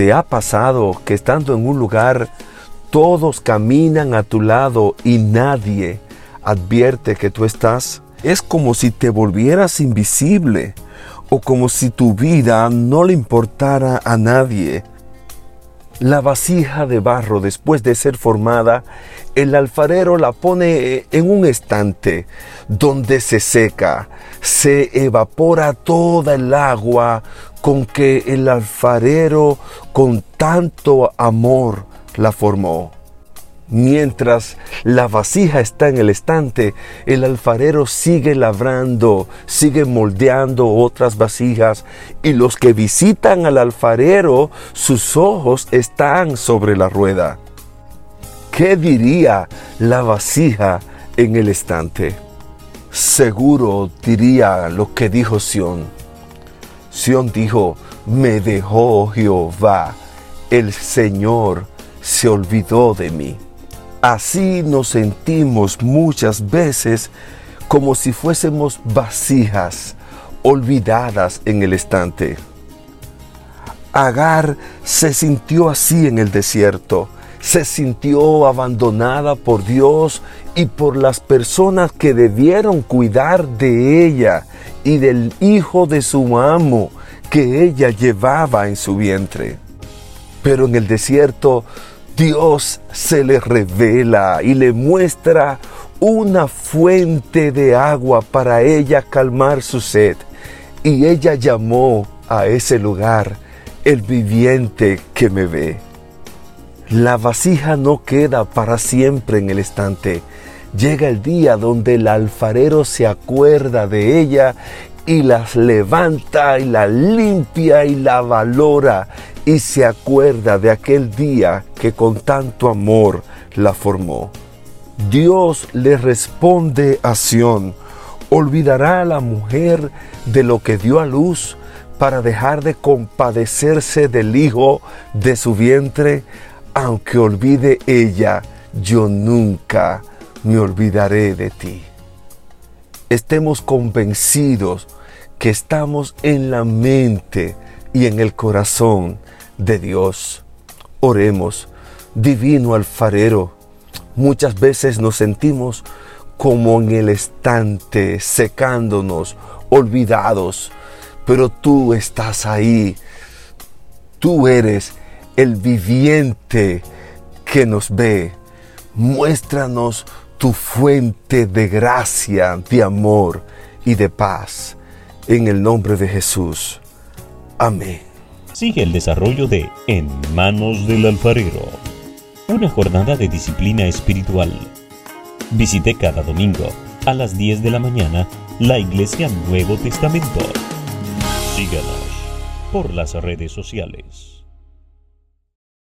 ¿Te ha pasado que estando en un lugar todos caminan a tu lado y nadie advierte que tú estás? Es como si te volvieras invisible o como si tu vida no le importara a nadie. La vasija de barro después de ser formada, el alfarero la pone en un estante donde se seca, se evapora toda el agua con que el alfarero con tanto amor la formó. Mientras la vasija está en el estante, el alfarero sigue labrando, sigue moldeando otras vasijas y los que visitan al alfarero, sus ojos están sobre la rueda. ¿Qué diría la vasija en el estante? Seguro diría lo que dijo Sión. Sión dijo, me dejó Jehová, el Señor se olvidó de mí. Así nos sentimos muchas veces como si fuésemos vasijas olvidadas en el estante. Agar se sintió así en el desierto, se sintió abandonada por Dios y por las personas que debieron cuidar de ella y del hijo de su amo que ella llevaba en su vientre. Pero en el desierto Dios se le revela y le muestra una fuente de agua para ella calmar su sed. Y ella llamó a ese lugar el viviente que me ve. La vasija no queda para siempre en el estante. Llega el día donde el alfarero se acuerda de ella y las levanta y la limpia y la valora y se acuerda de aquel día que con tanto amor la formó. Dios le responde a Sión, ¿olvidará a la mujer de lo que dio a luz para dejar de compadecerse del hijo de su vientre? Aunque olvide ella, yo nunca me olvidaré de ti. Estemos convencidos que estamos en la mente y en el corazón de Dios. Oremos, divino alfarero. Muchas veces nos sentimos como en el estante, secándonos, olvidados, pero tú estás ahí. Tú eres el viviente que nos ve. Muéstranos tu fuente de gracia, de amor y de paz. En el nombre de Jesús. Amén sigue el desarrollo de En manos del alfarero, una jornada de disciplina espiritual. Visite cada domingo a las 10 de la mañana la Iglesia Nuevo Testamento. Síganos por las redes sociales.